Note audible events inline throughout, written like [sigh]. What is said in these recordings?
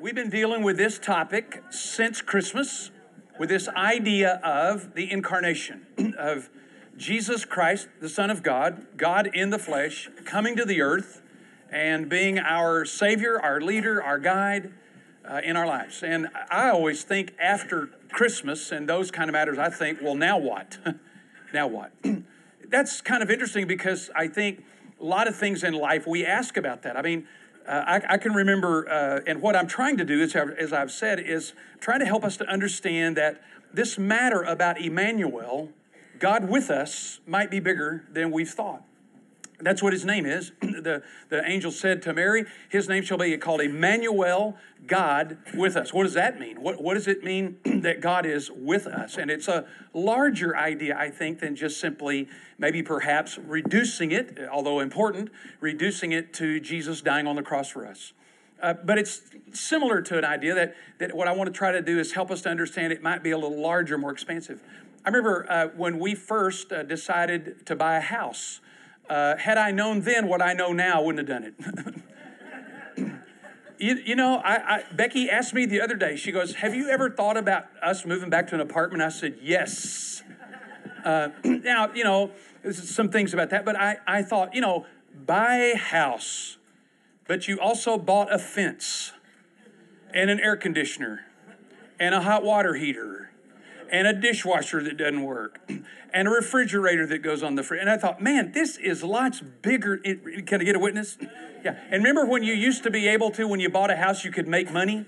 We've been dealing with this topic since Christmas, with this idea of the incarnation [clears throat] of Jesus Christ, the Son of God, God in the flesh, coming to the earth and being our Savior, our leader, our guide uh, in our lives. And I always think after Christmas and those kind of matters, I think, well, now what? [laughs] now what? [clears throat] That's kind of interesting because I think a lot of things in life we ask about that. I mean, uh, I, I, can remember, uh, and what I'm trying to do, is, as I've said, is trying to help us to understand that this matter about Emmanuel, God with us, might be bigger than we've thought. That's what his name is. [clears throat] the, the angel said to Mary, His name shall be called Emmanuel, God with us. What does that mean? What, what does it mean [clears throat] that God is with us? And it's a larger idea, I think, than just simply maybe perhaps reducing it, although important, reducing it to Jesus dying on the cross for us. Uh, but it's similar to an idea that, that what I want to try to do is help us to understand it might be a little larger, more expansive. I remember uh, when we first uh, decided to buy a house. Uh, had I known then what I know now, I wouldn't have done it. [laughs] you, you know, I, I, Becky asked me the other day, she goes, Have you ever thought about us moving back to an apartment? I said, Yes. Uh, [clears throat] now, you know, there's some things about that, but I, I thought, you know, buy a house, but you also bought a fence and an air conditioner and a hot water heater and a dishwasher that doesn't work [clears throat] and a refrigerator that goes on the fridge. And I thought, man, this is lots bigger. Can I get a witness? [laughs] Yeah. And remember when you used to be able to, when you bought a house, you could make money?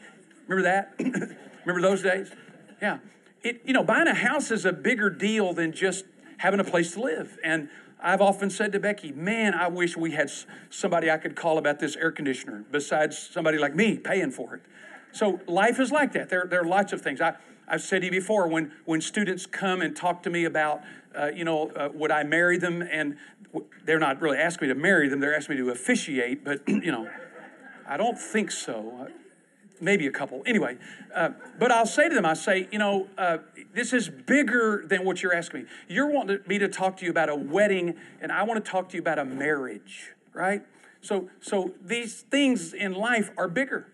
Remember that? [clears throat] remember those days? Yeah. It, you know, buying a house is a bigger deal than just having a place to live. And I've often said to Becky, man, I wish we had somebody I could call about this air conditioner besides somebody like me paying for it. So life is like that. There, there are lots of things. I, I've said to you before, when, when students come and talk to me about, uh, you know, uh, would I marry them? And they're not really asking me to marry them, they're asking me to officiate, but, [clears throat] you know, I don't think so. Maybe a couple. Anyway, uh, but I'll say to them, I say, you know, uh, this is bigger than what you're asking me. You're wanting me to talk to you about a wedding, and I want to talk to you about a marriage, right? So, so these things in life are bigger.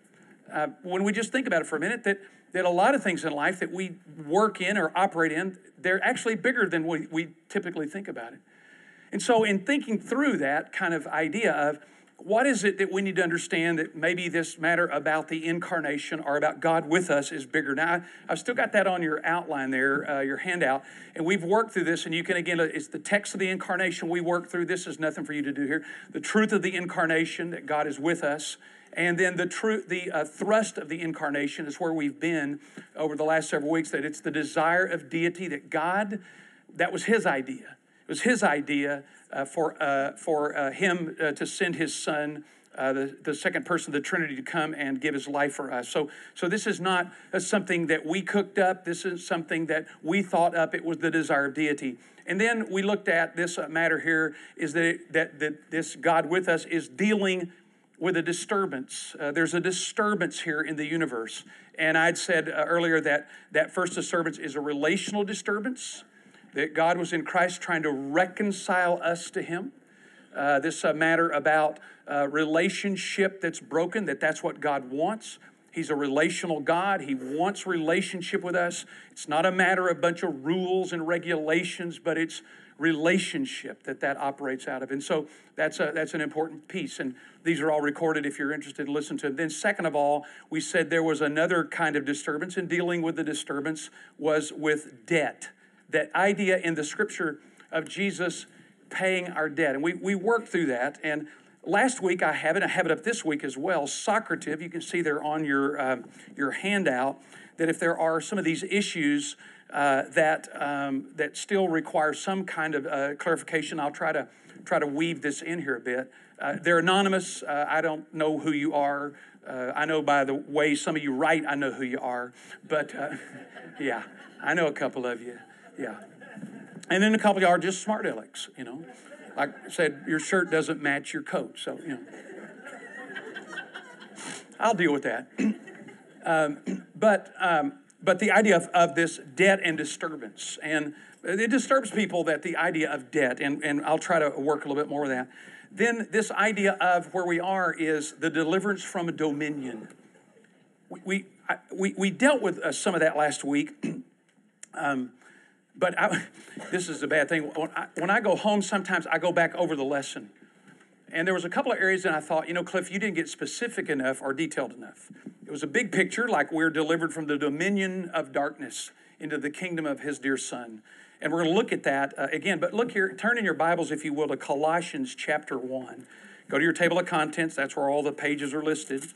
Uh, when we just think about it for a minute, that that a lot of things in life that we work in or operate in, they're actually bigger than we, we typically think about it. And so, in thinking through that kind of idea of what is it that we need to understand that maybe this matter about the incarnation or about God with us is bigger. Now, I've still got that on your outline there, uh, your handout, and we've worked through this. And you can, again, it's the text of the incarnation we work through. This is nothing for you to do here. The truth of the incarnation, that God is with us and then the truth, the uh, thrust of the incarnation is where we've been over the last several weeks. That it's the desire of deity that God, that was His idea. It was His idea uh, for uh, for uh, Him uh, to send His Son. Uh, the, the second person of the Trinity to come and give his life for us. So, so this is not something that we cooked up. This is something that we thought up. It was the desire of deity. And then we looked at this matter here is that, that, that this God with us is dealing with a disturbance. Uh, there's a disturbance here in the universe. And I'd said uh, earlier that that first disturbance is a relational disturbance, that God was in Christ trying to reconcile us to Him. Uh, this uh, matter about uh, relationship that's broken, that that's what God wants. He's a relational God. He wants relationship with us. It's not a matter of a bunch of rules and regulations, but it's relationship that that operates out of. And so that's, a, that's an important piece. And these are all recorded if you're interested to listen to them. Then, second of all, we said there was another kind of disturbance, and dealing with the disturbance was with debt. That idea in the scripture of Jesus paying our debt. And we, we worked through that. And last week I have it, I have it up this week as well. Socrative, you can see there on your, uh, your handout that if there are some of these issues uh, that um, that still requires some kind of uh, clarification. I'll try to try to weave this in here a bit. Uh, they're anonymous. Uh, I don't know who you are. Uh, I know by the way some of you write, I know who you are. But uh, [laughs] yeah, I know a couple of you. Yeah, and then a couple of you are just smart alecks. You know, like I said, your shirt doesn't match your coat, so you know. I'll deal with that. [clears throat] um, [clears throat] but um, but the idea of, of this debt and disturbance. And it disturbs people that the idea of debt, and, and I'll try to work a little bit more with that. Then, this idea of where we are is the deliverance from a dominion. we, I, we, we dealt with uh, some of that last week. [clears throat] um, but I, [laughs] this is a bad thing. When I, when I go home, sometimes I go back over the lesson. And there was a couple of areas that I thought, you know, Cliff, you didn't get specific enough or detailed enough. It was a big picture, like we're delivered from the dominion of darkness into the kingdom of his dear son. And we're going to look at that uh, again. But look here, turn in your Bibles, if you will, to Colossians chapter 1. Go to your table of contents. That's where all the pages are listed.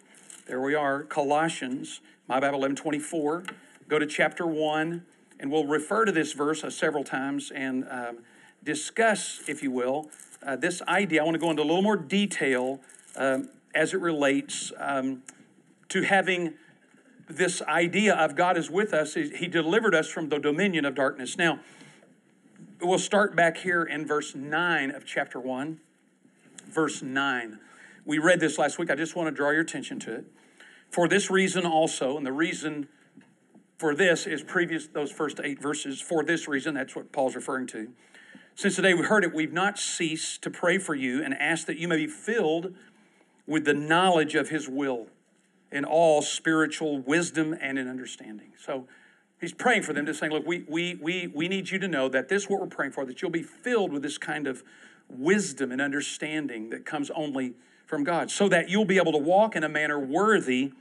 There we are, Colossians, my Bible 1124. Go to chapter 1, and we'll refer to this verse uh, several times and um, discuss, if you will, uh, this idea. I want to go into a little more detail um, as it relates um, to having this idea of God is with us. He delivered us from the dominion of darkness. Now, we'll start back here in verse 9 of chapter 1. Verse 9. We read this last week. I just want to draw your attention to it. For this reason also, and the reason for this is previous, those first eight verses. For this reason, that's what Paul's referring to. Since the day we heard it, we've not ceased to pray for you and ask that you may be filled with the knowledge of his will in all spiritual wisdom and in understanding. So he's praying for them, just saying, Look, we, we, we, we need you to know that this is what we're praying for, that you'll be filled with this kind of wisdom and understanding that comes only from God, so that you'll be able to walk in a manner worthy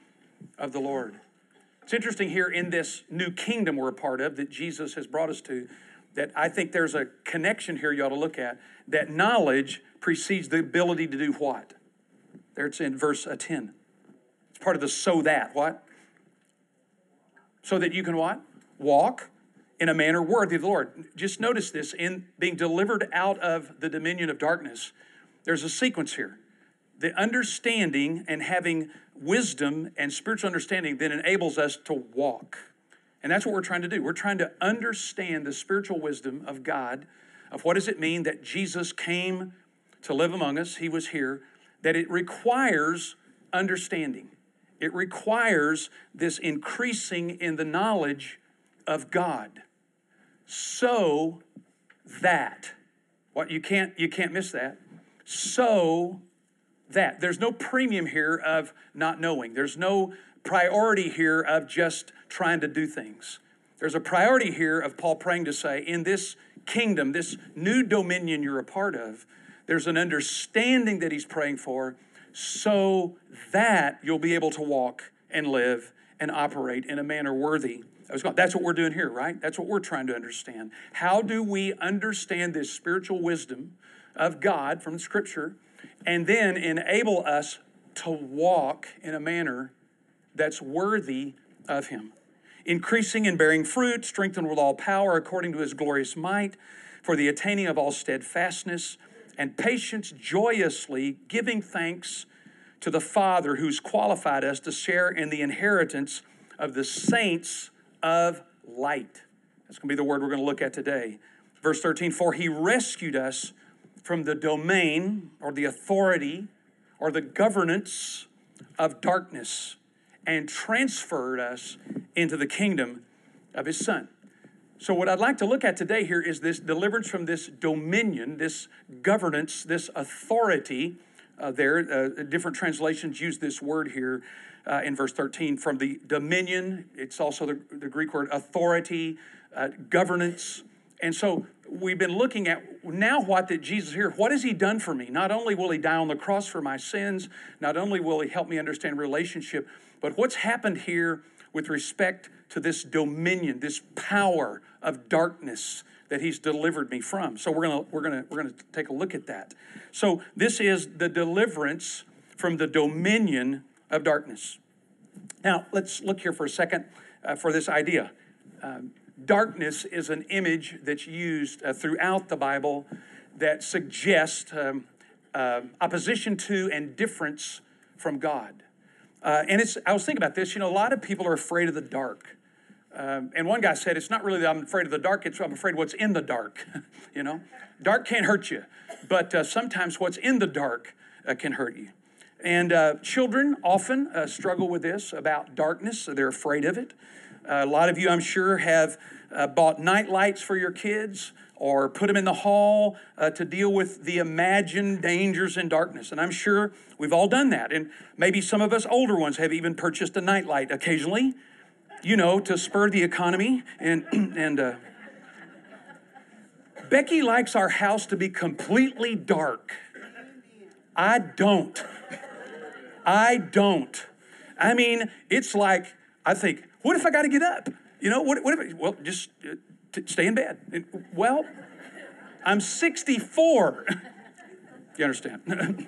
of the Lord. It's interesting here in this new kingdom we're a part of that Jesus has brought us to, that I think there's a connection here you ought to look at, that knowledge precedes the ability to do what? There it's in verse uh, 10 part of the so that. What? So that you can what? Walk in a manner worthy of the Lord. Just notice this in being delivered out of the dominion of darkness, there's a sequence here. The understanding and having wisdom and spiritual understanding then enables us to walk. And that's what we're trying to do. We're trying to understand the spiritual wisdom of God, of what does it mean that Jesus came to live among us, He was here, that it requires understanding. It requires this increasing in the knowledge of God. So that what you can't you can't miss that. So that there's no premium here of not knowing. There's no priority here of just trying to do things. There's a priority here of Paul praying to say, in this kingdom, this new dominion you're a part of, there's an understanding that he's praying for so that you'll be able to walk and live and operate in a manner worthy of God. that's what we're doing here, right? That's what we're trying to understand. How do we understand this spiritual wisdom of God from scripture and then enable us to walk in a manner that's worthy of Him? Increasing and bearing fruit, strengthened with all power according to His glorious might, for the attaining of all steadfastness and patience joyously giving thanks to the Father who's qualified us to share in the inheritance of the saints of light. That's going to be the word we're going to look at today. Verse 13 For he rescued us from the domain or the authority or the governance of darkness and transferred us into the kingdom of his Son. So, what I'd like to look at today here is this deliverance from this dominion, this governance, this authority. Uh, there, uh, different translations use this word here uh, in verse 13 from the dominion. It's also the, the Greek word authority, uh, governance. And so, we've been looking at now what that Jesus here, what has he done for me? Not only will he die on the cross for my sins, not only will he help me understand relationship, but what's happened here with respect to this dominion, this power of darkness that he's delivered me from. So we're going to we're going to we're going to take a look at that. So this is the deliverance from the dominion of darkness. Now, let's look here for a second uh, for this idea. Um, darkness is an image that's used uh, throughout the Bible that suggests um, uh, opposition to and difference from God. Uh, and it's, I was thinking about this, you know, a lot of people are afraid of the dark. Um, and one guy said, it's not really that I'm afraid of the dark, it's I'm afraid what's in the dark. [laughs] you know, dark can't hurt you, but uh, sometimes what's in the dark uh, can hurt you. And uh, children often uh, struggle with this about darkness, so they're afraid of it. Uh, a lot of you, I'm sure, have uh, bought night lights for your kids or put them in the hall uh, to deal with the imagined dangers in darkness. And I'm sure we've all done that. And maybe some of us older ones have even purchased a nightlight occasionally, you know, to spur the economy. And, [clears throat] and uh, Becky likes our house to be completely dark. I don't. I don't. I mean, it's like, I think, what if I got to get up? You know, what, what if, well, just uh, t- stay in bed. Well, I'm 64. [laughs] you understand? [laughs]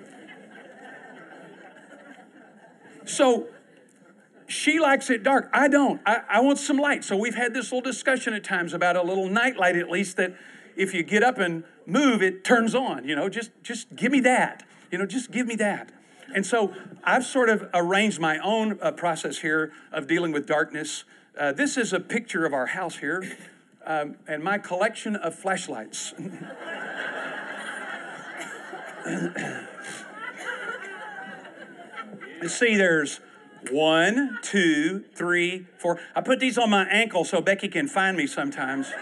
so she likes it dark. I don't. I, I want some light. So we've had this little discussion at times about a little night light, at least, that if you get up and move, it turns on. You know, just just give me that. You know, just give me that. And so I've sort of arranged my own uh, process here of dealing with darkness. Uh, this is a picture of our house here um, and my collection of flashlights. you [laughs] [coughs] see, there's one, two, three, four. I put these on my ankle so Becky can find me sometimes.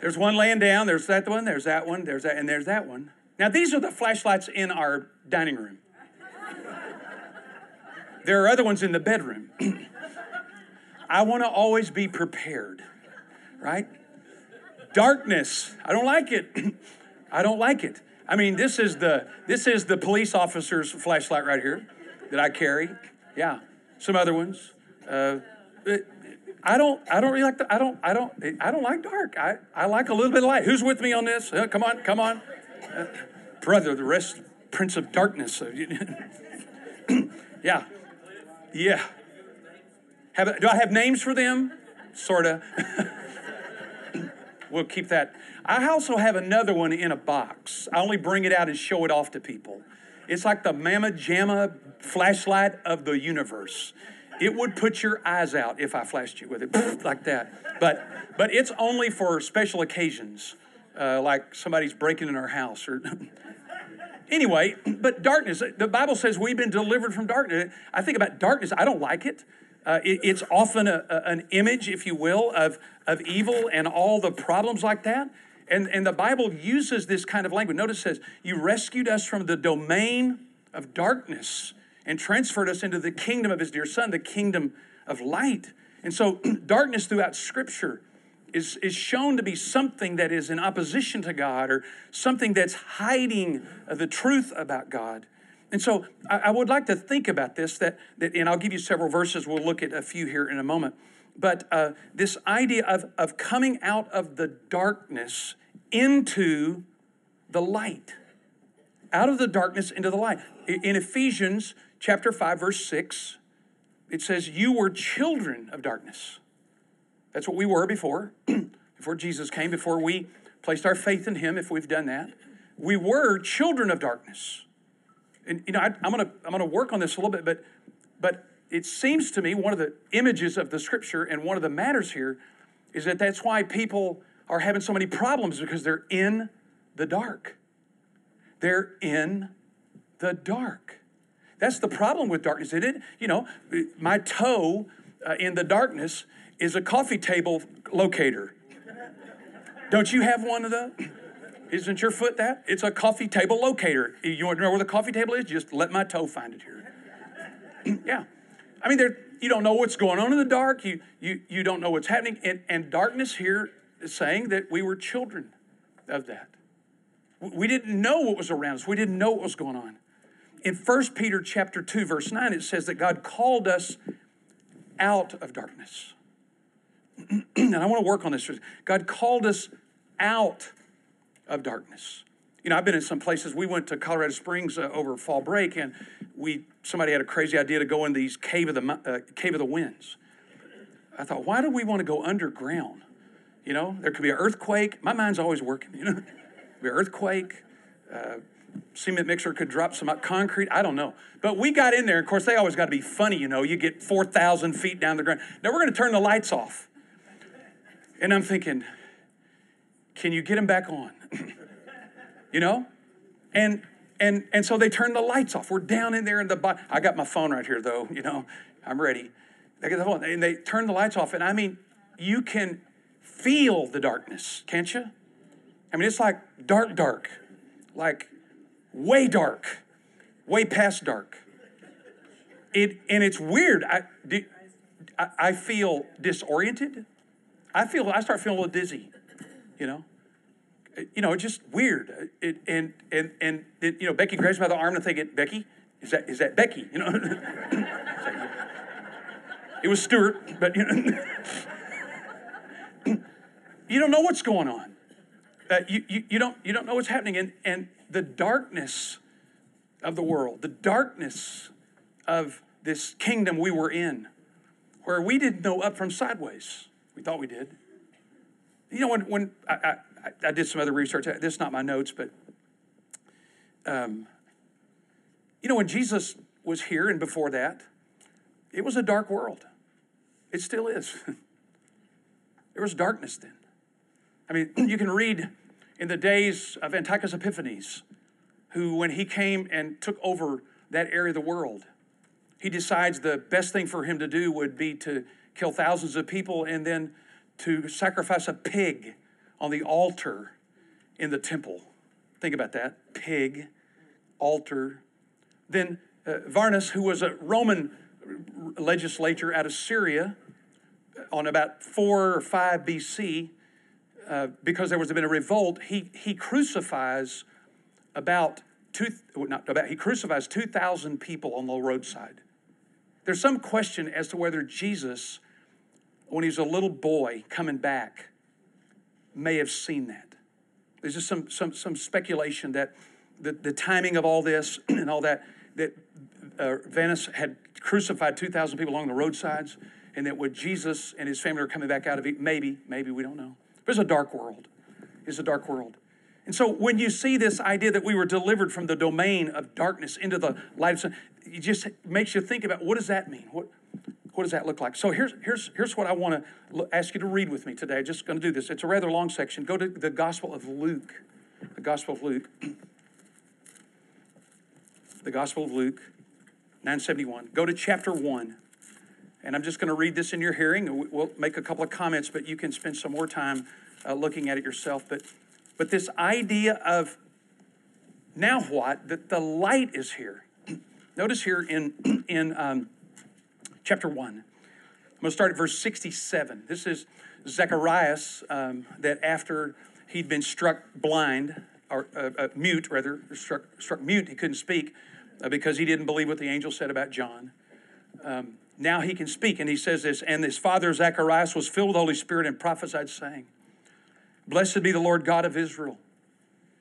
There's one laying down, there's that one, there's that one, there's that, and there's that one. Now, these are the flashlights in our dining room. There are other ones in the bedroom. [clears throat] I want to always be prepared right? Darkness. I don't like it. [clears throat] I don't like it. I mean, this is the this is the police officer's flashlight right here that I carry. Yeah, some other ones. Uh, I don't. I don't really like. The, I don't. I don't. I don't like dark. I, I like a little bit of light. Who's with me on this? Uh, come on. Come on, uh, brother. The rest, Prince of Darkness. [clears throat] yeah, yeah. Have, do I have names for them? Sorta. [laughs] we'll keep that. I also have another one in a box. I only bring it out and show it off to people. It's like the Mama Jamma flashlight of the universe. It would put your eyes out if I flashed you with it [laughs] like that. But but it's only for special occasions, uh, like somebody's breaking in our house or. [laughs] anyway, but darkness. The Bible says we've been delivered from darkness. I think about darkness. I don't like it. Uh, it, it's often a, a, an image, if you will, of, of evil and all the problems like that. And, and the Bible uses this kind of language. Notice it says, You rescued us from the domain of darkness and transferred us into the kingdom of His dear Son, the kingdom of light. And so, [clears throat] darkness throughout Scripture is, is shown to be something that is in opposition to God or something that's hiding the truth about God. And so I, I, would like to think about this, that, that, and I'll give you several verses. We'll look at a few here in a moment. But uh, this idea of, of coming out of the darkness into the light, out of the darkness into the light. In Ephesians chapter 5, verse 6, it says, You were children of darkness. That's what we were before, [clears throat] before Jesus came, before we placed our faith in Him, if we've done that. We were children of darkness and you know, I, am gonna I'm gonna work on this a little bit, but but it seems to me one of the images of the scripture and one of the matters here is that that's why people are having so many problems because they're in the dark. They're in the dark. That's the problem with darkness. It, it you know, my toe uh, in the darkness is a coffee table locator. Don't you have one of those? Isn't your foot that? It's a coffee table locator. You want to know where the coffee table is? Just let my toe find it here. [clears throat] yeah. I mean, there, you don't know what's going on in the dark. You, you, you don't know what's happening. And, and darkness here is saying that we were children of that. We didn't know what was around us. We didn't know what was going on. In 1 Peter chapter 2, verse 9, it says that God called us out of darkness. [clears throat] and I want to work on this. God called us out of darkness. You know, I've been in some places. We went to Colorado Springs uh, over fall break, and we somebody had a crazy idea to go in these cave of the uh, cave of the winds. I thought, why do we want to go underground? You know, there could be an earthquake. My mind's always working. [laughs] You know, be an earthquake. Uh, cement mixer could drop some concrete. I don't know. But we got in there. Of course, they always got to be funny. You know, you get four thousand feet down the ground. Now we're going to turn the lights off. And I'm thinking, can you get them back on? [clears throat] you know? And and and so they turned the lights off. We're down in there in the bo- I got my phone right here though, you know. I'm ready. They get the phone and they turn the lights off. And I mean, you can feel the darkness, can't you? I mean, it's like dark, dark, like way dark, way past dark. It and it's weird. I, I feel disoriented. I feel I start feeling a little dizzy, you know. You know, it's just weird. It, and and and it, you know, Becky grabs me by the arm and I think, Becky, is that is that Becky? You know. [laughs] it was Stuart, but you know, [laughs] you don't know what's going on. Uh, you, you, you, don't, you don't know what's happening. And, and the darkness of the world, the darkness of this kingdom we were in, where we didn't know up from sideways. We thought we did. You know, when, when I, I, I did some other research, this is not my notes, but, um, you know, when Jesus was here and before that, it was a dark world. It still is. [laughs] there was darkness then. I mean, [clears throat] you can read in the days of Antiochus Epiphanes, who, when he came and took over that area of the world, he decides the best thing for him to do would be to kill thousands of people and then to sacrifice a pig on the altar in the temple. Think about that pig, altar. Then uh, Varus, who was a Roman legislator out of Syria on about 4 or 5 BC, uh, because there was been a revolt, he, he crucifies about two, not about, he crucifies 2,000 people on the roadside. There's some question as to whether Jesus, when he was a little boy coming back, may have seen that. There's just some, some, some speculation that the, the timing of all this [clears throat] and all that, that uh, Varus had crucified 2,000 people along the roadsides, and that when Jesus and his family are coming back out of it, maybe, maybe, we don't know. It's a dark world. It's a dark world. And so when you see this idea that we were delivered from the domain of darkness into the light of sun, it just makes you think about what does that mean? What, what does that look like? So here's, here's, here's what I want to ask you to read with me today. I'm just going to do this. It's a rather long section. Go to the Gospel of Luke. The Gospel of Luke. The Gospel of Luke, 971. Go to chapter 1. And I'm just going to read this in your hearing. We'll make a couple of comments, but you can spend some more time uh, looking at it yourself. But, but this idea of now what? That the light is here. [clears throat] Notice here in, [clears throat] in um, chapter 1. I'm going to start at verse 67. This is Zacharias um, that after he'd been struck blind, or uh, uh, mute rather, struck, struck mute, he couldn't speak uh, because he didn't believe what the angel said about John. Um, now he can speak, and he says this And his father Zacharias was filled with the Holy Spirit and prophesied, saying, Blessed be the Lord God of Israel.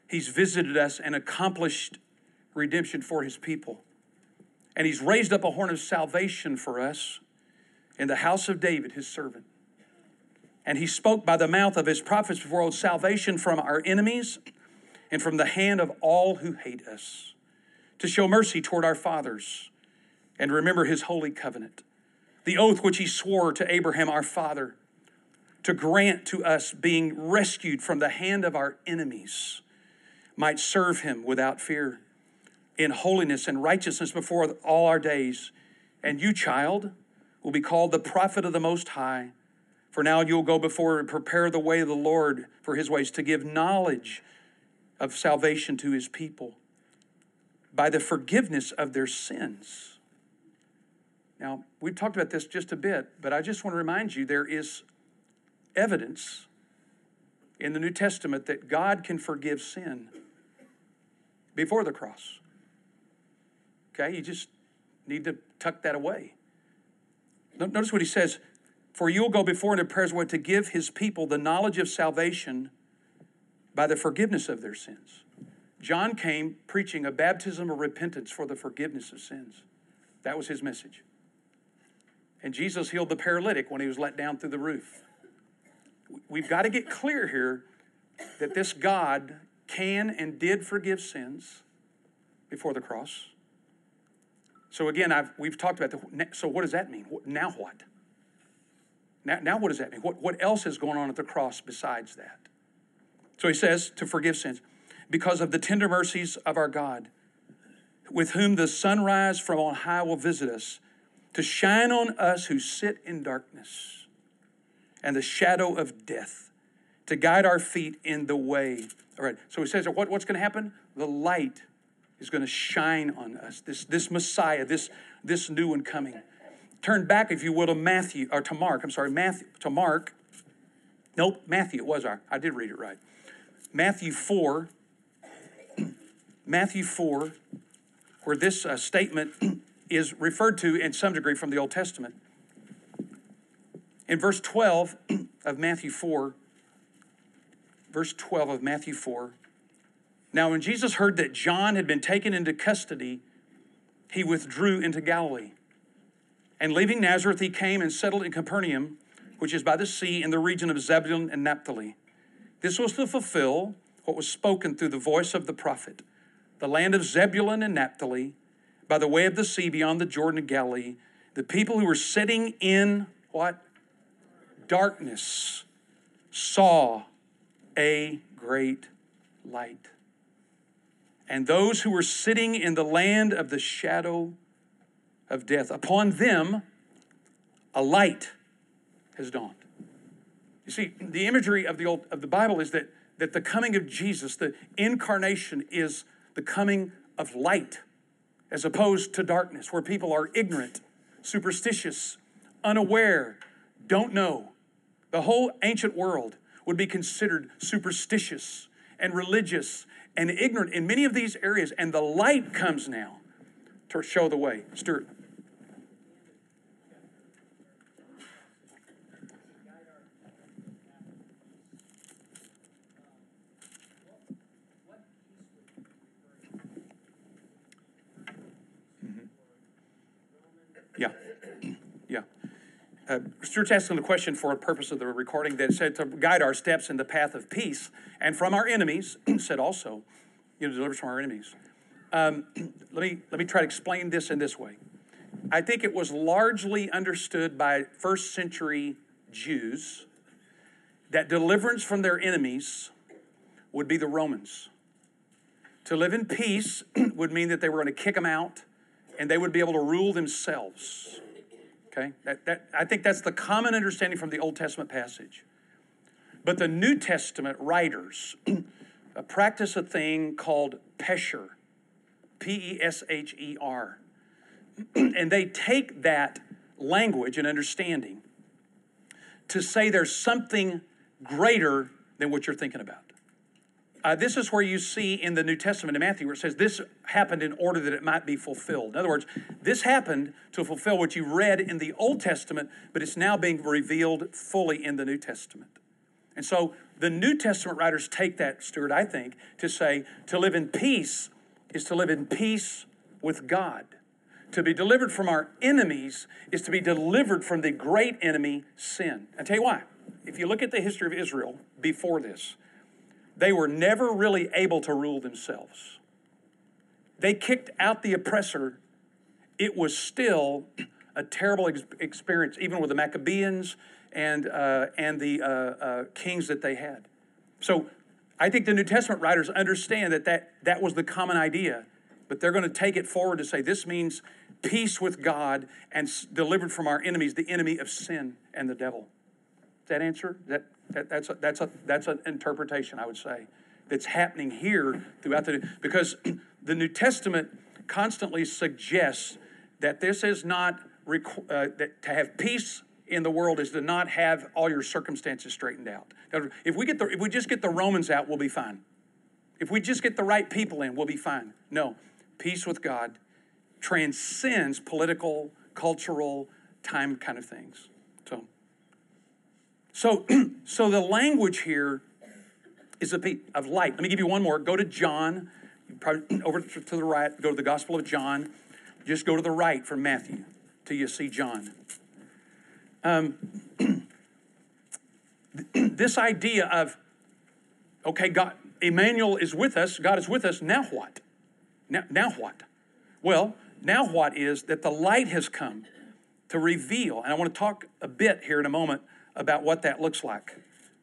He's visited us and accomplished redemption for his people. And he's raised up a horn of salvation for us in the house of David, his servant. And he spoke by the mouth of his prophets before old salvation from our enemies and from the hand of all who hate us, to show mercy toward our fathers and remember his holy covenant, the oath which he swore to Abraham our father, to grant to us being rescued from the hand of our enemies, might serve him without fear in holiness and righteousness before all our days. And you, child, will be called the prophet of the Most High. For now you'll go before and prepare the way of the Lord for his ways, to give knowledge of salvation to his people by the forgiveness of their sins. Now, we've talked about this just a bit, but I just want to remind you there is evidence in the New Testament that God can forgive sin before the cross. Okay, you just need to tuck that away. Notice what he says For you'll go before in the prayers way to give his people the knowledge of salvation by the forgiveness of their sins. John came preaching a baptism of repentance for the forgiveness of sins. That was his message. And Jesus healed the paralytic when he was let down through the roof. We've got to get clear here that this God can and did forgive sins before the cross. So again, I've, we've talked about the, so what does that mean? Now what? Now, now what does that mean? What, what else is going on at the cross besides that? So he says to forgive sins because of the tender mercies of our God, with whom the sunrise from on high will visit us, to shine on us who sit in darkness and the shadow of death, to guide our feet in the way. All right, so he says, what, what's going to happen? The light is going to shine on us, this, this Messiah, this, this new one coming. Turn back, if you will, to Matthew, or to Mark, I'm sorry, Matthew, to Mark. Nope, Matthew, it was our, I did read it right. Matthew 4, [clears throat] Matthew 4, where this uh, statement [clears throat] is referred to in some degree from the Old Testament. In verse 12 [clears throat] of Matthew 4, verse 12 of Matthew 4, now when Jesus heard that John had been taken into custody, he withdrew into Galilee. And leaving Nazareth, he came and settled in Capernaum, which is by the sea in the region of Zebulun and Naphtali. This was to fulfill what was spoken through the voice of the prophet. The land of Zebulun and Naphtali, by the way of the sea beyond the Jordan and Galilee, the people who were sitting in what? Darkness saw a great light. And those who were sitting in the land of the shadow of death, upon them a light has dawned. You see, the imagery of the old of the Bible is that that the coming of Jesus, the incarnation, is the coming of light, as opposed to darkness, where people are ignorant, superstitious, unaware, don't know. The whole ancient world would be considered superstitious and religious and ignorant in many of these areas, and the light comes now to show the way. Stuart. Yeah. Yeah. Uh, Stuart's asking the question for a purpose of the recording that said to guide our steps in the path of peace and from our enemies, [clears throat] said also, you know, deliver us from our enemies. Um, [clears throat] let, me, let me try to explain this in this way. I think it was largely understood by first century Jews that deliverance from their enemies would be the Romans. To live in peace [clears throat] would mean that they were going to kick them out and they would be able to rule themselves. Okay? That, that, I think that's the common understanding from the Old Testament passage. But the New Testament writers [clears throat] uh, practice a thing called pesher, P E S H E R. [clears throat] and they take that language and understanding to say there's something greater than what you're thinking about. Uh, this is where you see in the New Testament in Matthew where it says this happened in order that it might be fulfilled. In other words, this happened to fulfill what you read in the Old Testament, but it's now being revealed fully in the New Testament. And so the New Testament writers take that, Stuart, I think, to say to live in peace is to live in peace with God. To be delivered from our enemies is to be delivered from the great enemy, sin. I tell you why. If you look at the history of Israel before this, they were never really able to rule themselves. They kicked out the oppressor. It was still a terrible ex- experience, even with the Maccabees and, uh, and the uh, uh, kings that they had. So I think the New Testament writers understand that that, that was the common idea, but they're going to take it forward to say this means peace with God and delivered from our enemies, the enemy of sin and the devil. Does that answer? That that, that's a, that's a that's an interpretation I would say that's happening here throughout the because [clears throat] the New Testament constantly suggests that this is not uh, that to have peace in the world is to not have all your circumstances straightened out. If we get the if we just get the Romans out, we'll be fine. If we just get the right people in, we'll be fine. No, peace with God transcends political, cultural, time kind of things. So. [clears throat] So, the language here is a of light. Let me give you one more. Go to John, probably [clears throat] over to the right, go to the Gospel of John. Just go to the right from Matthew till you see John. Um, [clears throat] this idea of, okay, God, Emmanuel is with us, God is with us, now what? Now, now what? Well, now what is that the light has come to reveal, and I want to talk a bit here in a moment about what that looks like,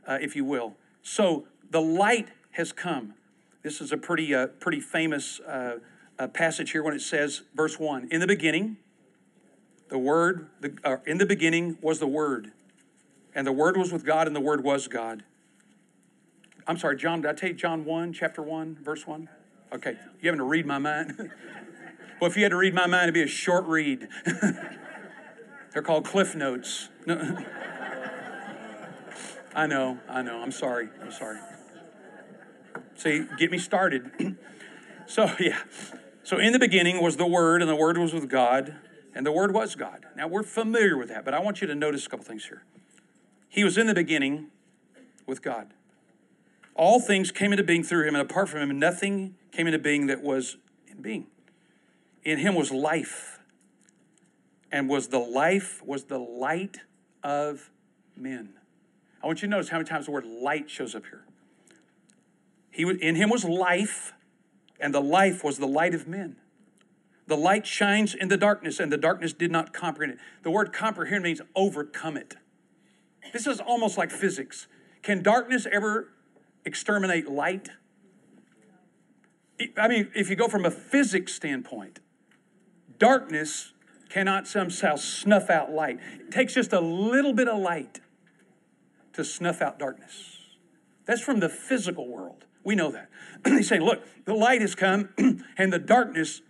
uh, if you will. So the light has come. This is a pretty, uh, pretty famous uh, uh passage here when it says, verse 1 In the beginning, the Word, the, uh, in the beginning was the Word. And the Word was with God, and the Word was God. I'm sorry, John, did I tell you John 1, chapter 1, verse 1? Okay, you having to read my mind? [laughs] well, if you had to read my mind, it'd be a short read. [laughs] They're called cliff notes. [laughs] I know, I know. I'm sorry. I'm sorry. See, get me started. [clears throat] so, yeah. So, in the beginning was the Word, and the Word was with God, and the Word was God. Now, we're familiar with that, but I want you to notice a couple things here. He was in the beginning with God. All things came into being through him, and apart from him, nothing came into being that was in being. In him was life, and was the life, was the light of men. I want you to notice how many times the word light shows up here. He, in him was life, and the life was the light of men. The light shines in the darkness, and the darkness did not comprehend it. The word comprehend means overcome it. This is almost like physics. Can darkness ever exterminate light? I mean, if you go from a physics standpoint, darkness cannot somehow snuff out light. It takes just a little bit of light to snuff out darkness. That's from the physical world. We know that. [clears throat] He's saying, look, the light has come [clears throat] and the darkness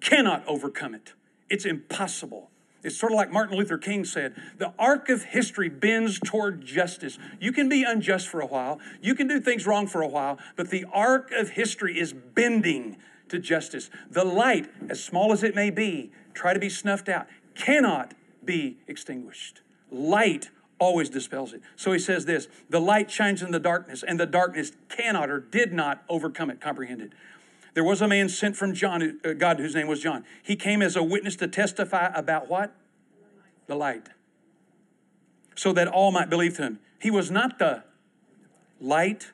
cannot overcome it. It's impossible. It's sort of like Martin Luther King said the arc of history bends toward justice. You can be unjust for a while, you can do things wrong for a while, but the arc of history is bending to justice. The light, as small as it may be, try to be snuffed out, cannot be extinguished. Light always dispels it. So he says this the light shines in the darkness, and the darkness cannot or did not overcome it, comprehend it. There was a man sent from John, uh, God, whose name was John. He came as a witness to testify about what? The light. So that all might believe him. He was not the light,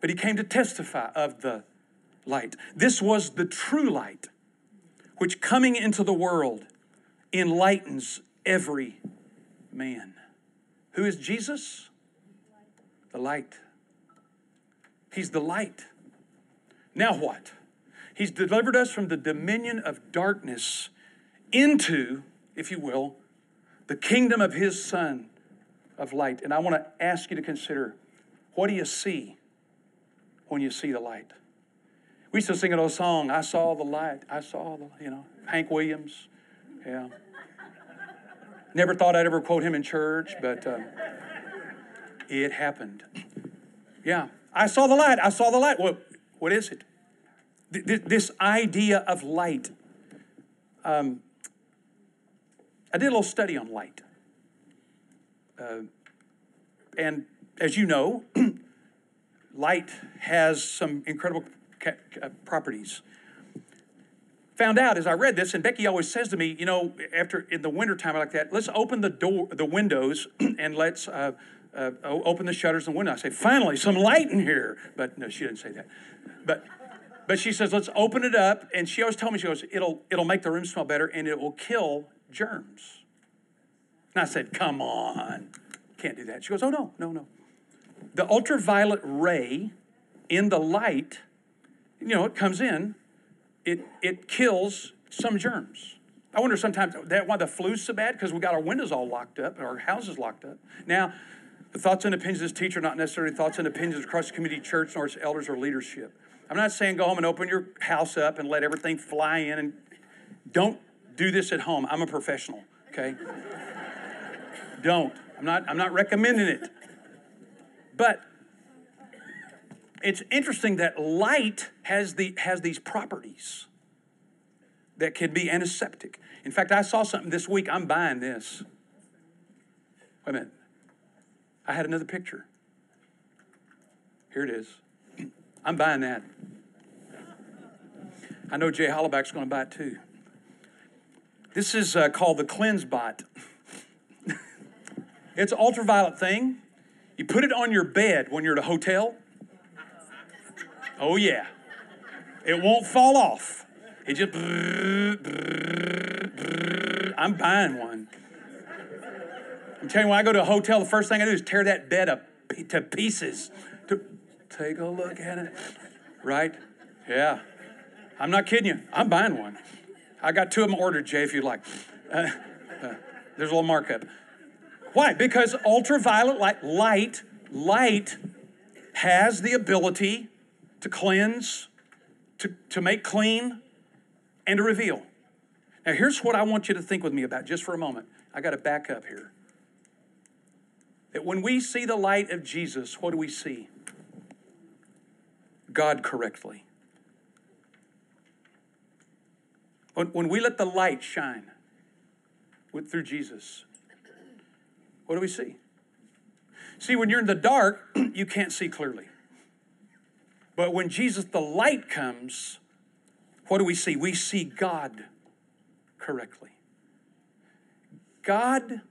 but he came to testify of the light. This was the true light, which coming into the world enlightens every man. Who is Jesus? The light. He's the light. Now what? He's delivered us from the dominion of darkness into, if you will, the kingdom of His Son of light. And I want to ask you to consider what do you see when you see the light? We used to sing an old song, I saw the light, I saw the, you know, Hank Williams. Yeah. Never thought I'd ever quote him in church, but uh, it happened. Yeah. I saw the light, I saw the light. What, what is it? this idea of light. Um, I did a little study on light. Uh, and as you know, [clears throat] light has some incredible ca- ca- properties. Found out as I read this, and Becky always says to me, you know, after in the wintertime like that, let's open the door, the windows, [clears throat] and let's uh, uh, open the shutters and windows. I say, finally, some light in here. But no, she didn't say that. But but she says, let's open it up. And she always told me, she goes, it'll, it'll make the room smell better and it will kill germs. And I said, come on. Can't do that. She goes, oh, no, no, no. The ultraviolet ray in the light, you know, it comes in, it, it kills some germs. I wonder sometimes that why the flu's so bad because we got our windows all locked up, our houses locked up. Now, the thoughts and opinions of this teacher are not necessarily thoughts and opinions across the community, church, nor its elders or leadership. I'm not saying go home and open your house up and let everything fly in and don't do this at home. I'm a professional, okay? [laughs] don't. I'm not I'm not recommending it. But it's interesting that light has the has these properties that can be antiseptic. In fact, I saw something this week. I'm buying this. Wait a minute. I had another picture. Here it is. I'm buying that. I know Jay Hollaback's going to buy it too. This is uh, called the Cleanse Bot. [laughs] it's an ultraviolet thing. You put it on your bed when you're at a hotel. Oh, yeah. It won't fall off. It just. I'm buying one. I'm telling you, when I go to a hotel, the first thing I do is tear that bed up to pieces. To, Take a look at it. Right? Yeah. I'm not kidding you. I'm buying one. I got two of them ordered, Jay, if you'd like. Uh, uh, there's a little markup. Why? Because ultraviolet light, light, light has the ability to cleanse, to, to make clean, and to reveal. Now, here's what I want you to think with me about just for a moment. I got to back up here. That when we see the light of Jesus, what do we see? God correctly. When, when we let the light shine with, through Jesus, what do we see? See, when you're in the dark, [clears throat] you can't see clearly. But when Jesus, the light comes, what do we see? We see God correctly. God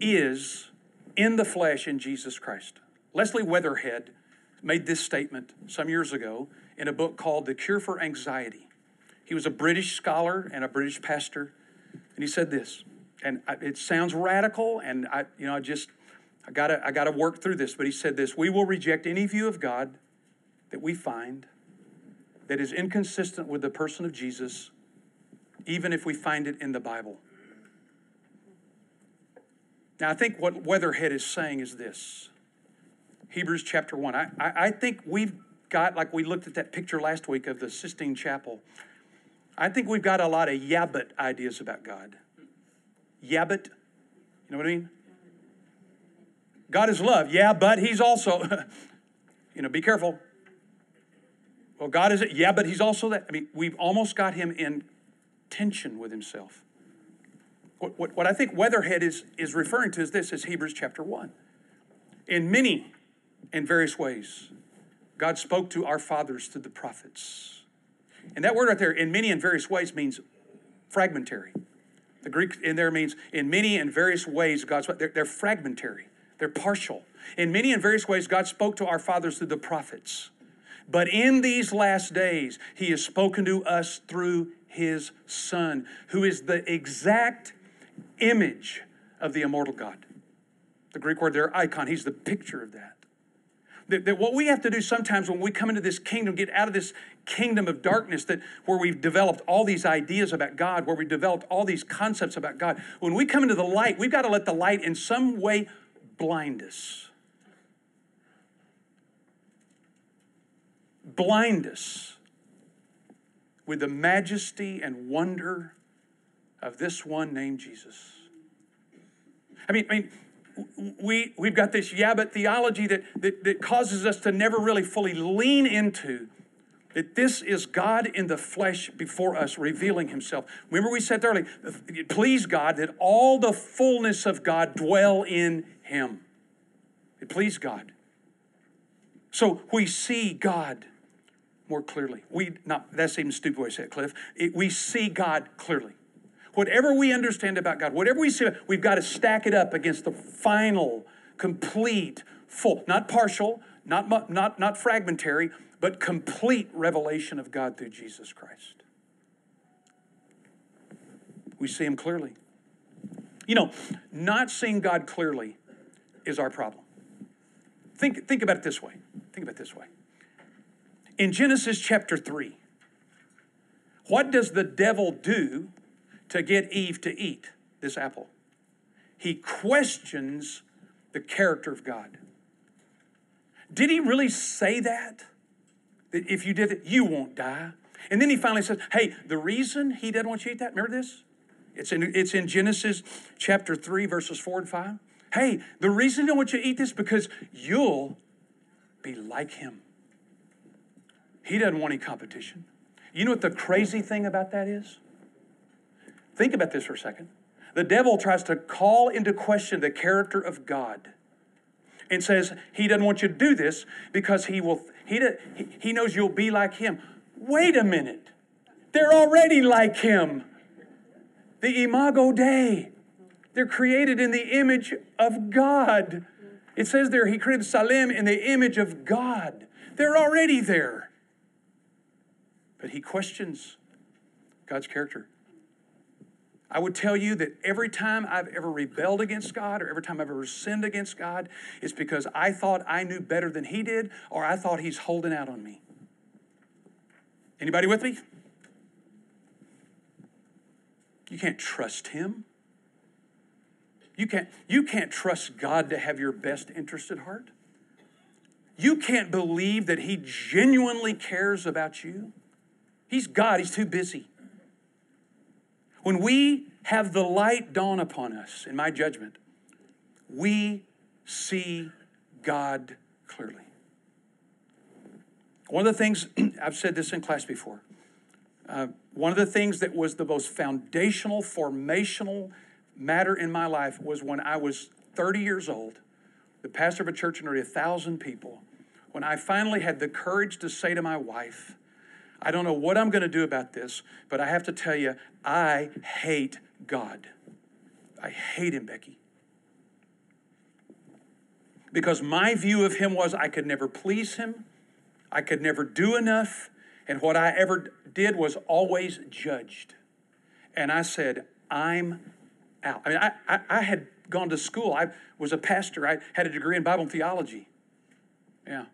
is in the flesh in Jesus Christ. Leslie Weatherhead made this statement some years ago in a book called The Cure for Anxiety. He was a British scholar and a British pastor, and he said this, and it sounds radical, and I, you know, I just, I gotta, I gotta work through this. But he said this: We will reject any view of God that we find that is inconsistent with the person of Jesus, even if we find it in the Bible. Now, I think what Weatherhead is saying is this Hebrews chapter 1. I, I, I think we've got, like we looked at that picture last week of the Sistine Chapel, I think we've got a lot of yabbit ideas about God. Yabbit, you know what I mean? God is love, yeah, but He's also, [laughs] you know, be careful. Well, God is it, yeah, but He's also that. I mean, we've almost got Him in tension with Himself. What, what, what I think Weatherhead is, is referring to is this is Hebrews chapter 1. In many and various ways, God spoke to our fathers through the prophets. And that word right there, in many and various ways, means fragmentary. The Greek in there means in many and various ways, God's they're, they're fragmentary, they're partial. In many and various ways, God spoke to our fathers through the prophets. But in these last days, He has spoken to us through His Son, who is the exact image of the immortal God. The Greek word there, icon, he's the picture of that. That, that what we have to do sometimes when we come into this kingdom, get out of this kingdom of darkness that where we've developed all these ideas about God, where we've developed all these concepts about God. When we come into the light, we've got to let the light in some way blind us. Blind us with the majesty and wonder of this one named Jesus. I mean, I mean, we, we've got this yeah, but theology that, that, that causes us to never really fully lean into that this is God in the flesh before us revealing himself. Remember we said earlier, please God that all the fullness of God dwell in him. It pleased God. So we see God more clearly. We not that's even stupid way to say it, Cliff. It, we see God clearly. Whatever we understand about God, whatever we see, we've got to stack it up against the final, complete, full, not partial, not, not, not fragmentary, but complete revelation of God through Jesus Christ. We see Him clearly. You know, not seeing God clearly is our problem. Think, think about it this way. Think about it this way. In Genesis chapter 3, what does the devil do to get Eve to eat this apple. He questions the character of God. Did he really say that? That if you did it, you won't die? And then he finally says, Hey, the reason he doesn't want you to eat that, remember this? It's in, it's in Genesis chapter 3, verses 4 and 5. Hey, the reason he don't want you to eat this because you'll be like him. He doesn't want any competition. You know what the crazy thing about that is? Think about this for a second. The devil tries to call into question the character of God and says he doesn't want you to do this because he will he, he knows you'll be like him. Wait a minute. They're already like him. The imago Dei. They're created in the image of God. It says there he created Tselem in the image of God. They're already there. But he questions God's character. I would tell you that every time I've ever rebelled against God or every time I've ever sinned against God, it's because I thought I knew better than He did or I thought He's holding out on me. Anybody with me? You can't trust Him. You can't, you can't trust God to have your best interest at heart. You can't believe that He genuinely cares about you. He's God, He's too busy. When we have the light dawn upon us, in my judgment, we see God clearly. One of the things, [clears throat] I've said this in class before, uh, one of the things that was the most foundational, formational matter in my life was when I was 30 years old, the pastor of a church of nearly a thousand people, when I finally had the courage to say to my wife, I don't know what I'm going to do about this, but I have to tell you, I hate God. I hate him, Becky. Because my view of him was I could never please him, I could never do enough, and what I ever did was always judged. And I said, I'm out. I mean, I, I, I had gone to school, I was a pastor, I had a degree in Bible and theology. Yeah.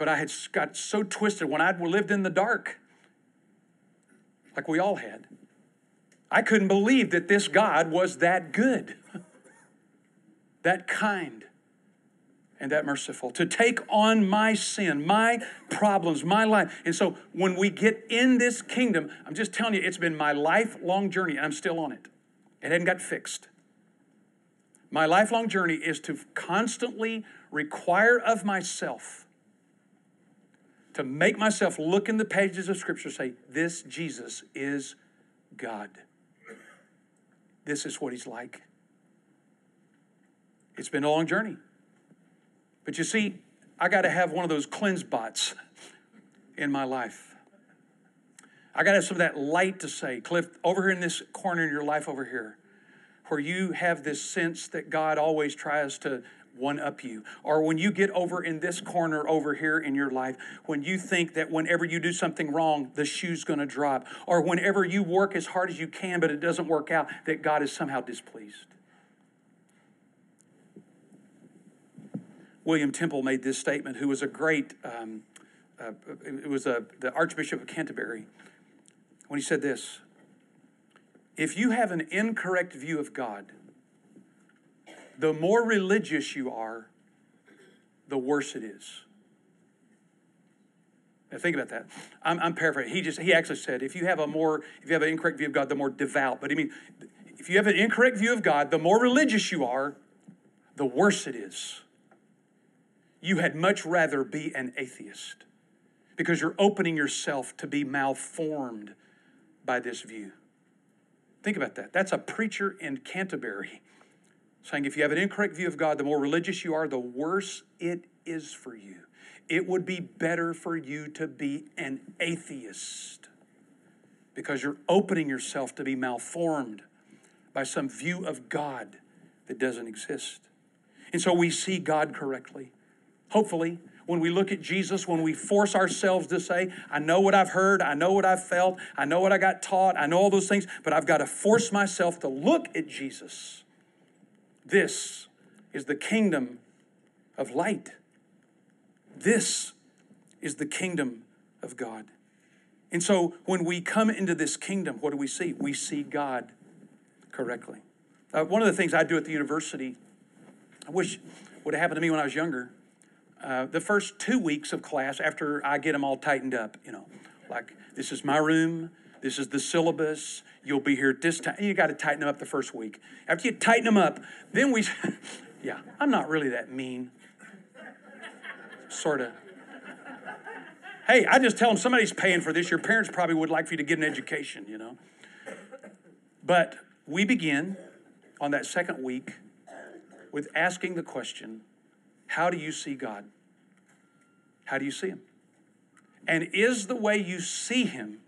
But I had got so twisted when I lived in the dark, like we all had. I couldn't believe that this God was that good, [laughs] that kind, and that merciful to take on my sin, my problems, my life. And so when we get in this kingdom, I'm just telling you, it's been my lifelong journey, and I'm still on it. It hadn't got fixed. My lifelong journey is to constantly require of myself to make myself look in the pages of Scripture say, This Jesus is God. This is what He's like. It's been a long journey. But you see, I got to have one of those cleanse bots in my life. I got to have some of that light to say, Cliff, over here in this corner in your life over here, where you have this sense that God always tries to one up you. Or when you get over in this corner over here in your life, when you think that whenever you do something wrong, the shoe's going to drop. Or whenever you work as hard as you can, but it doesn't work out, that God is somehow displeased. William Temple made this statement, who was a great, um, uh, it was a, the Archbishop of Canterbury, when he said this If you have an incorrect view of God, the more religious you are, the worse it is. Now think about that. I'm, I'm, paraphrasing. He just he actually said, if you have a more if you have an incorrect view of God, the more devout. But I mean, if you have an incorrect view of God, the more religious you are, the worse it is. You had much rather be an atheist because you're opening yourself to be malformed by this view. Think about that. That's a preacher in Canterbury saying if you have an incorrect view of God, the more religious you are, the worse it is for you. It would be better for you to be an atheist because you're opening yourself to be malformed by some view of God that doesn't exist. And so we see God correctly. Hopefully, when we look at Jesus, when we force ourselves to say, I know what I've heard, I know what I've felt, I know what I got taught, I know all those things, but I've got to force myself to look at Jesus this is the kingdom of light. This is the kingdom of God. And so when we come into this kingdom, what do we see? We see God correctly. Uh, one of the things I do at the university, I wish would have happened to me when I was younger. Uh, the first two weeks of class, after I get them all tightened up, you know, like this is my room, this is the syllabus. You'll be here this time. You got to tighten them up the first week. After you tighten them up, then we, [laughs] yeah, I'm not really that mean. Sort of. Hey, I just tell them somebody's paying for this. Your parents probably would like for you to get an education, you know. But we begin on that second week with asking the question How do you see God? How do you see Him? And is the way you see Him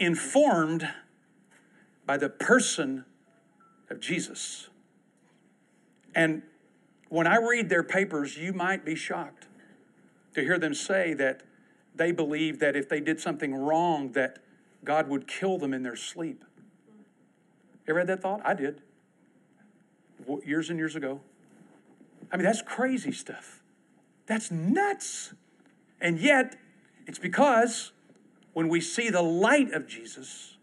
informed by the person of Jesus. And when I read their papers, you might be shocked to hear them say that they believe that if they did something wrong that God would kill them in their sleep. Ever had that thought? I did. Years and years ago. I mean, that's crazy stuff. That's nuts. And yet, it's because when we see the light of Jesus,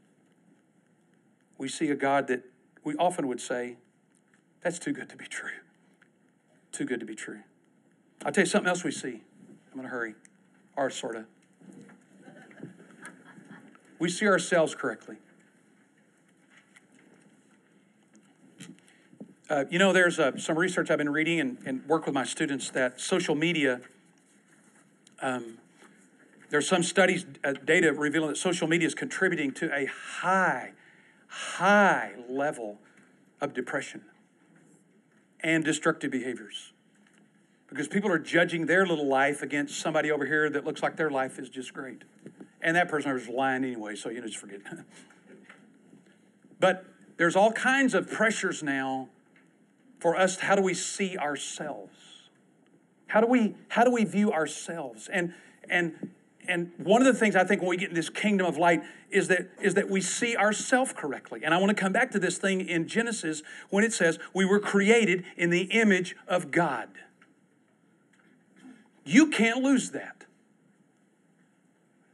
we see a God that we often would say, that's too good to be true. Too good to be true. I'll tell you something else we see. I'm going to hurry. Or sort of. We see ourselves correctly. Uh, you know, there's uh, some research I've been reading and, and work with my students that social media, um, there's some studies, uh, data revealing that social media is contributing to a high, high level of depression and destructive behaviors. Because people are judging their little life against somebody over here that looks like their life is just great. And that person is lying anyway, so you know, just forget. [laughs] but there's all kinds of pressures now for us how do we see ourselves how do we how do we view ourselves and and and one of the things i think when we get in this kingdom of light is that is that we see ourselves correctly. And i want to come back to this thing in genesis when it says we were created in the image of god. You can't lose that.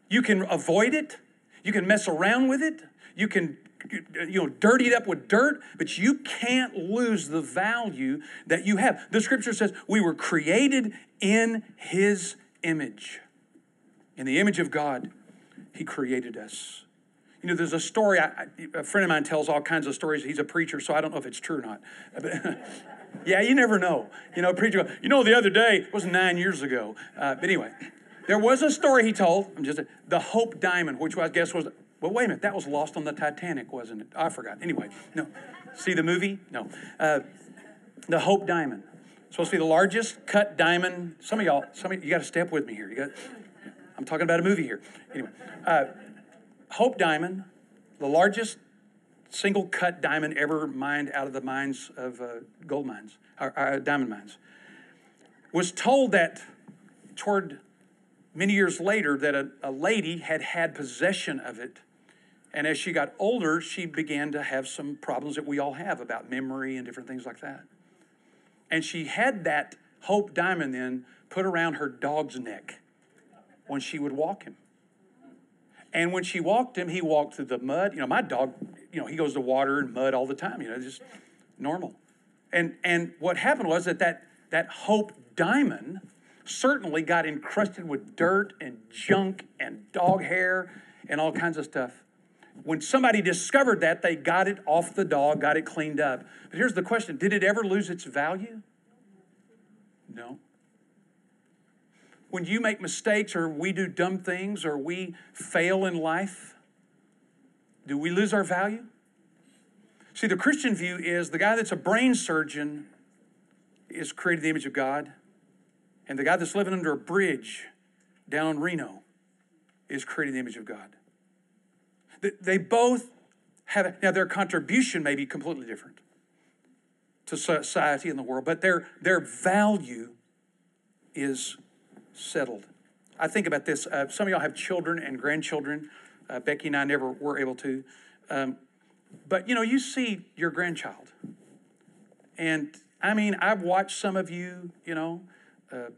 You can avoid it. You can mess around with it. You can you know, dirtied up with dirt, but you can't lose the value that you have. The scripture says we were created in his image. In the image of God, he created us. You know, there's a story, I, a friend of mine tells all kinds of stories. He's a preacher, so I don't know if it's true or not. [laughs] yeah, you never know. You know, preacher, you know, the other day, it was nine years ago. Uh, but anyway, there was a story he told, I'm just, the Hope Diamond, which I guess was well, wait a minute, that was lost on the Titanic, wasn't it? I forgot. Anyway, no. See the movie? No. Uh, the Hope Diamond. Supposed to be the largest cut diamond. Some of y'all, some of you, you got to step with me here. You got. I'm talking about a movie here. Anyway, uh, Hope Diamond, the largest single cut diamond ever mined out of the mines of uh, gold mines, or, uh, diamond mines, was told that toward many years later that a, a lady had had possession of it and as she got older, she began to have some problems that we all have about memory and different things like that. And she had that Hope Diamond then put around her dog's neck when she would walk him. And when she walked him, he walked through the mud. You know, my dog, you know, he goes to water and mud all the time, you know, just normal. And and what happened was that that, that Hope Diamond certainly got encrusted with dirt and junk and dog hair and all kinds of stuff. When somebody discovered that, they got it off the dog, got it cleaned up. But here's the question Did it ever lose its value? No. When you make mistakes or we do dumb things or we fail in life, do we lose our value? See, the Christian view is the guy that's a brain surgeon is created in the image of God, and the guy that's living under a bridge down in Reno is created in the image of God. They both have, now their contribution may be completely different to society and the world, but their, their value is settled. I think about this. Uh, some of y'all have children and grandchildren. Uh, Becky and I never were able to. Um, but you know, you see your grandchild. And I mean, I've watched some of you, you know, uh,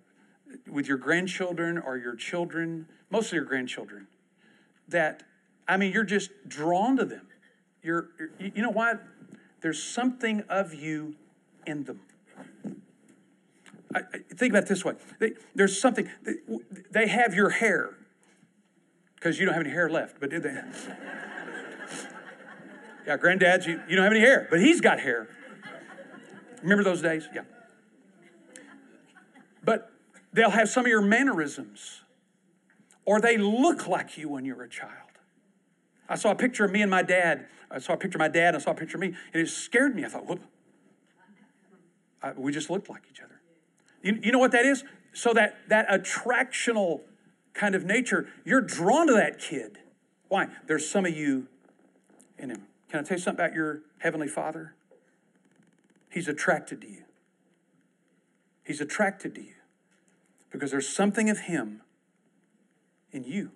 with your grandchildren or your children, mostly your grandchildren, that I mean, you're just drawn to them. You're, you know why? There's something of you in them. I, I, think about this way they, there's something, they, they have your hair, because you don't have any hair left, but did they? [laughs] yeah, granddad's, you, you don't have any hair, but he's got hair. Remember those days? Yeah. But they'll have some of your mannerisms, or they look like you when you're a child. I saw a picture of me and my dad. I saw a picture of my dad, and I saw a picture of me, and it scared me. I thought, whoop. I, we just looked like each other. You, you know what that is? So that, that attractional kind of nature, you're drawn to that kid. Why? There's some of you in him. Can I tell you something about your Heavenly Father? He's attracted to you. He's attracted to you because there's something of Him in you.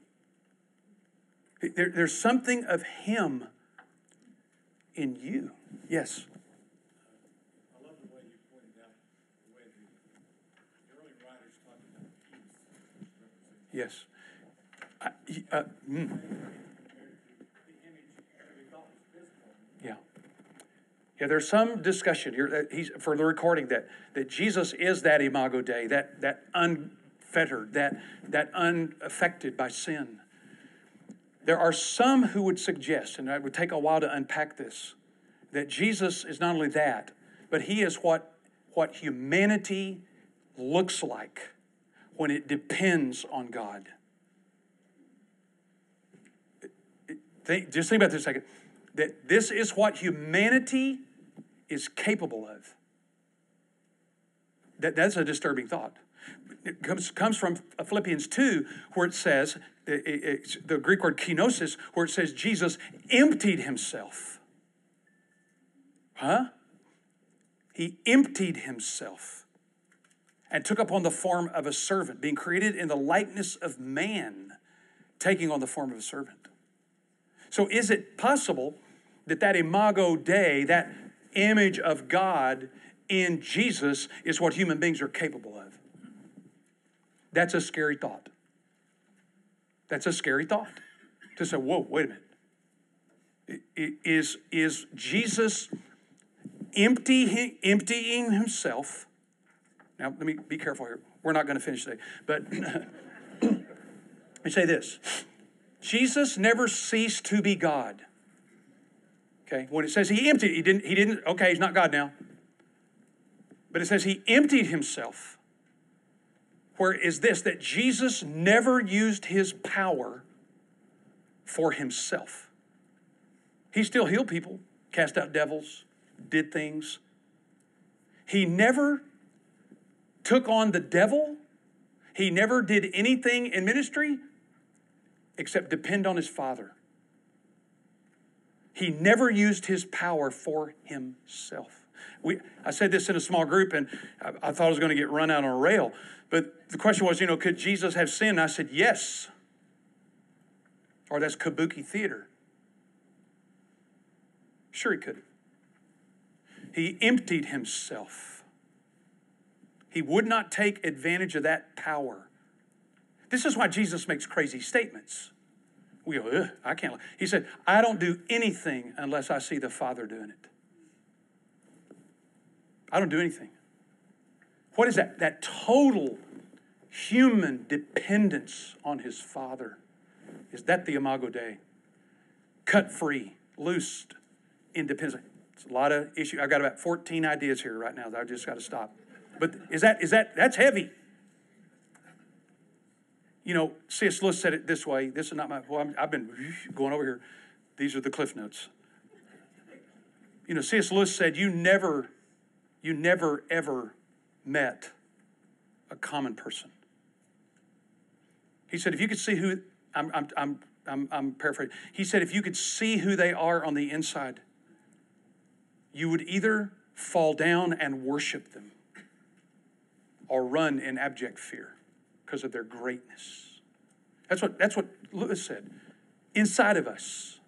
There, there's something of Him in you. Yes. Yes. Uh, mm. Yeah. Yeah, there's some discussion here for the recording that, that Jesus is that imago Dei, that, that unfettered, that, that unaffected by sin. There are some who would suggest, and it would take a while to unpack this, that Jesus is not only that, but he is what, what humanity looks like when it depends on God. Think, just think about this a second. That this is what humanity is capable of. That, that's a disturbing thought. It comes, comes from Philippians 2, where it says, the Greek word kenosis, where it says Jesus emptied himself. Huh? He emptied himself and took upon the form of a servant, being created in the likeness of man, taking on the form of a servant. So, is it possible that that imago Dei, that image of God in Jesus, is what human beings are capable of? That's a scary thought. That's a scary thought to say, whoa, wait a minute. Is, is Jesus empty, emptying himself? Now, let me be careful here. We're not going to finish today. But [coughs] let me say this Jesus never ceased to be God. Okay, when it says he emptied, he didn't, he didn't, okay, he's not God now. But it says he emptied himself. Where is this? That Jesus never used his power for himself. He still healed people, cast out devils, did things. He never took on the devil. He never did anything in ministry except depend on his Father. He never used his power for himself. We, I said this in a small group, and I, I thought I was going to get run out on a rail. But the question was, you know, could Jesus have sinned? I said, yes. Or that's kabuki theater. Sure, he could. He emptied himself. He would not take advantage of that power this is why Jesus makes crazy statements. We go, I can't. He said, I don't do anything unless I see the Father doing it. I don't do anything. What is that? That total human dependence on his Father. Is that the Imago Dei? Cut free, loosed, independent. It's a lot of issue. I've got about 14 ideas here right now that I just got to stop. But is that is that that's heavy? You know, C.S. Lewis said it this way. This is not my, well, i have been going over here. These are the cliff notes. You know, C.S. Lewis said, you never, you never ever met a common person. He said, if you could see who, I'm, I'm, I'm, I'm, I'm paraphrasing. He said, if you could see who they are on the inside, you would either fall down and worship them or run in abject fear because of their greatness. That's what, that's what Lewis said. Inside of us,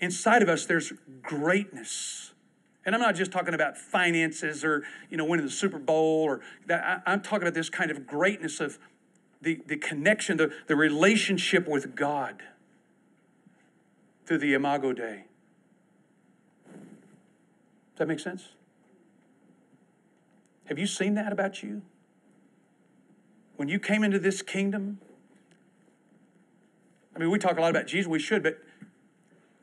inside of us, there's greatness. And I'm not just talking about finances or, you know, winning the Super Bowl or that. I, am talking about this kind of greatness of the, the connection, the, the relationship with God through the Imago Dei. Does that make sense? Have you seen that about you? when you came into this kingdom, I mean, we talk a lot about Jesus, we should, but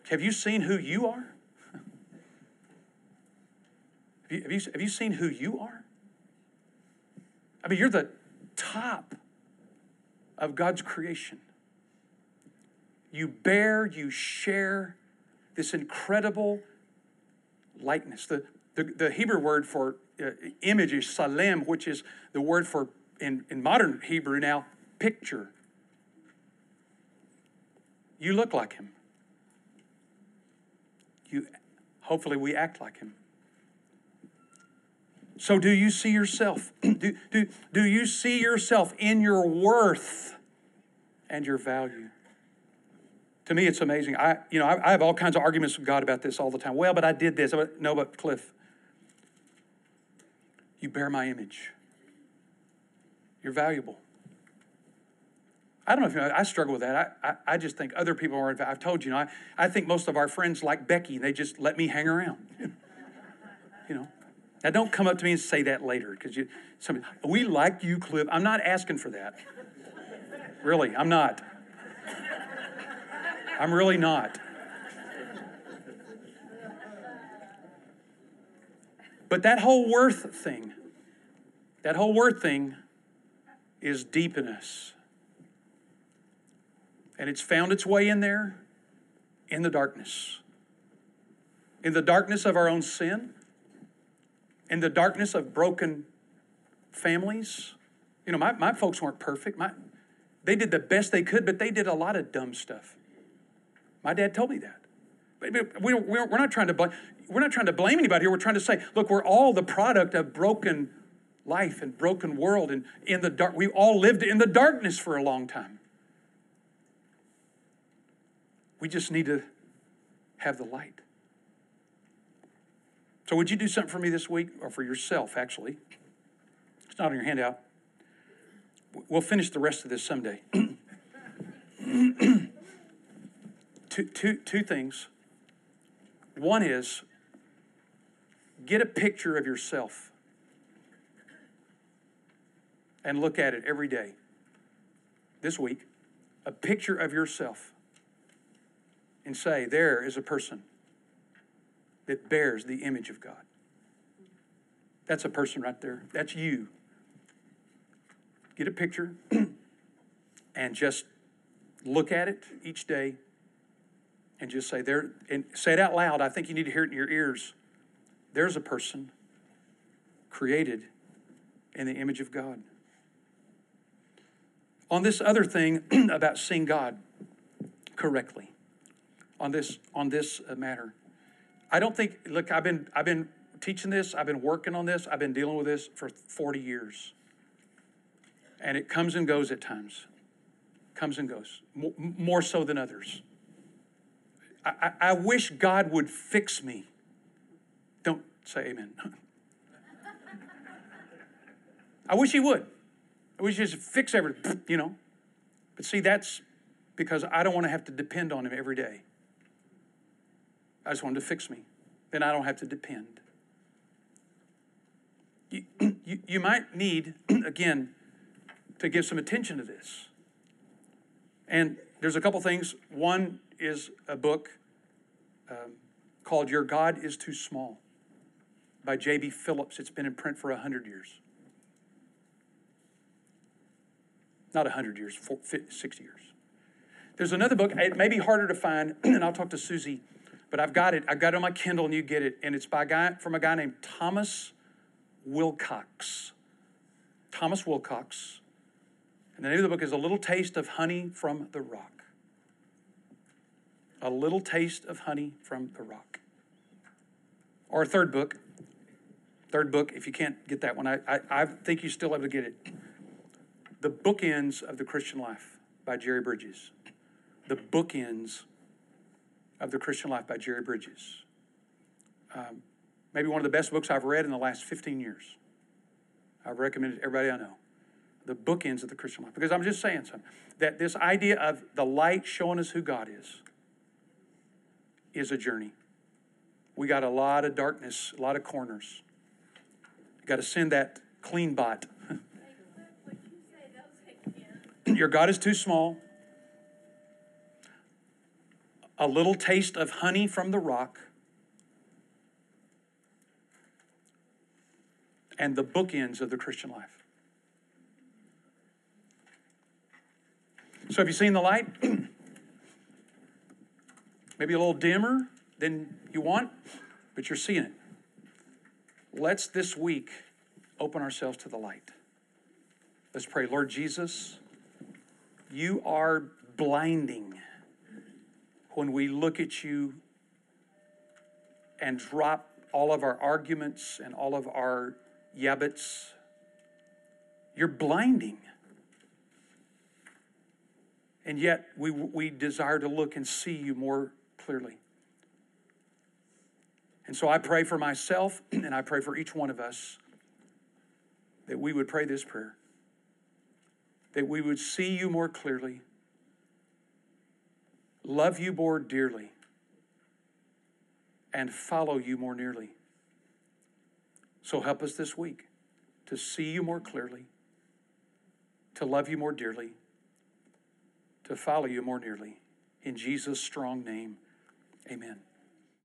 have you seen who you are? Have you, have you, have you seen who you are? I mean, you're the top of God's creation. You bear, you share this incredible likeness. The, the, the Hebrew word for uh, image is tselem, which is the word for in, in modern Hebrew now, picture. You look like him. You, hopefully, we act like him. So, do you see yourself? [clears throat] do, do, do you see yourself in your worth and your value? To me, it's amazing. I, you know, I, I have all kinds of arguments with God about this all the time. Well, but I did this. No, but Cliff, you bear my image. You're valuable. I don't know if you know, I struggle with that. I, I, I just think other people are, I've told you, you know, I, I think most of our friends like Becky, and they just let me hang around. [laughs] you know. Now, don't come up to me and say that later because you, somebody, we like you, Cliff. I'm not asking for that. Really, I'm not. I'm really not. But that whole worth thing, that whole worth thing is deep in us. And it's found its way in there in the darkness. In the darkness of our own sin, in the darkness of broken families. You know, my, my folks weren't perfect. My, they did the best they could, but they did a lot of dumb stuff. My dad told me that. We, we're, we're not trying to blame, we're not trying to blame anybody here. We're trying to say, look, we're all the product of broken life and broken world and in the dark. We all lived in the darkness for a long time. We just need to have the light. So, would you do something for me this week, or for yourself, actually? It's not on your handout. We'll finish the rest of this someday. [clears throat] two, two, two things. One is get a picture of yourself and look at it every day. This week, a picture of yourself and say, There is a person that bears the image of God. That's a person right there. That's you. Get a picture [clears throat] and just look at it each day and just say there and say it out loud. I think you need to hear it in your ears. There's a person created in the image of God. On this other thing [clears throat] about seeing God correctly, on this on this uh, matter, I don't think. Look, I've been I've been teaching this. I've been working on this. I've been dealing with this for 40 years, and it comes and goes at times. Comes and goes more so than others. I, I, wish God would fix me. Say amen. I wish He would. I wish He just fix everything, you know. But see, that's because I don't want to have to depend on Him every day. I just want Him to fix me. Then I don't have to depend. You, [clears throat] you, you might need, [clears throat] again, to give some attention to this. And there's a couple things. One is a book um, called Your God is Too Small by J.B. Phillips. It's been in print for 100 years. Not 100 years, 60 years. There's another book, it may be harder to find, [clears throat] and I'll talk to Susie, but I've got it. I've got it on my Kindle, and you get it. And it's by a guy from a guy named Thomas Wilcox. Thomas Wilcox. And the name of the book is A Little Taste of Honey from the Rock. A Little Taste of Honey from the Rock. A third book. Third book, if you can't get that one, I, I, I think you still have to get it. The Bookends of the Christian Life by Jerry Bridges. The Bookends of the Christian Life by Jerry Bridges. Um, maybe one of the best books I've read in the last 15 years. I've recommended everybody I know. The bookends of the Christian life. Because I'm just saying something. That this idea of the light showing us who God is is a journey. We got a lot of darkness, a lot of corners. Got to send that clean bot. [laughs] [clears throat] Your God is too small. A little taste of honey from the rock. And the bookends of the Christian life. So, have you seen the light? [clears throat] maybe a little dimmer than you want, but you're seeing it. Let's this week open ourselves to the light. Let's pray. Lord Jesus, you are blinding when we look at you and drop all of our arguments and all of our yabbits. You're blinding. And yet we, we desire to look and see you more clearly. And so I pray for myself [clears throat] and I pray for each one of us that we would pray this prayer, that we would see you more clearly, love you more dearly, and follow you more nearly. So help us this week to see you more clearly, to love you more dearly, to follow you more nearly. In Jesus' strong name, amen.